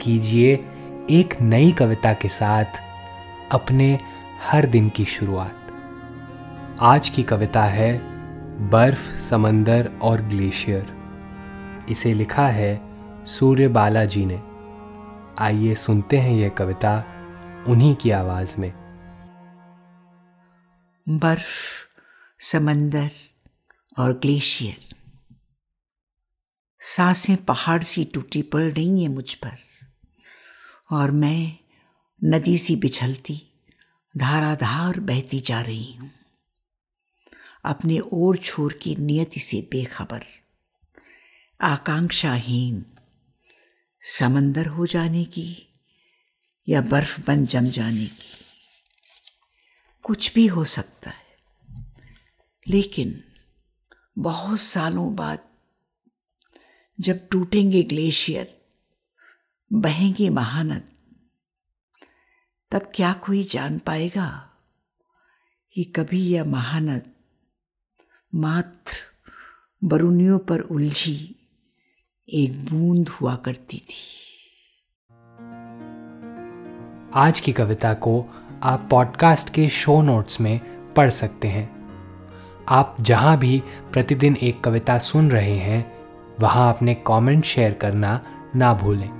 कीजिए एक नई कविता के साथ अपने हर दिन की शुरुआत। आज की कविता है, बर्फ़, समंदर और ग्लेशियर। इसे लिखा है सूर्य बालाजी ने। आइए सुनते हैं यह कविता उन्हीं की आवाज़ में। बर्फ़, समंदर और ग्लेशियर। साँसें पहाड़ सी टूटी पड़ रही हैं मुझ पर। और मैं नदी सी बिछलती, धाराधार बहती जा रही हूँ। अपने ओर छोर की नियति से बेखबर, आकांक्षाहीन, समंदर हो जाने की या बर्फ़ बन जम जाने की। कुछ भी हो सकता है, लेकिन बहुत सालों बाद जब टूटेंगे ग्लेशियर बहेंगे महानद। तब क्या कोई जान पाएगा कि कभी यह महानद मात्र बरुनियों पर उलझी एक बूंद हुआ करती थी। आज की कविता को आप पॉडकास्ट के शो नोट्स में पढ़ सकते हैं। आप जहाँ भी प्रतिदिन एक कविता सुन रहे हैं, वहाँ अपने कमेंट शेयर करना ना भूलें।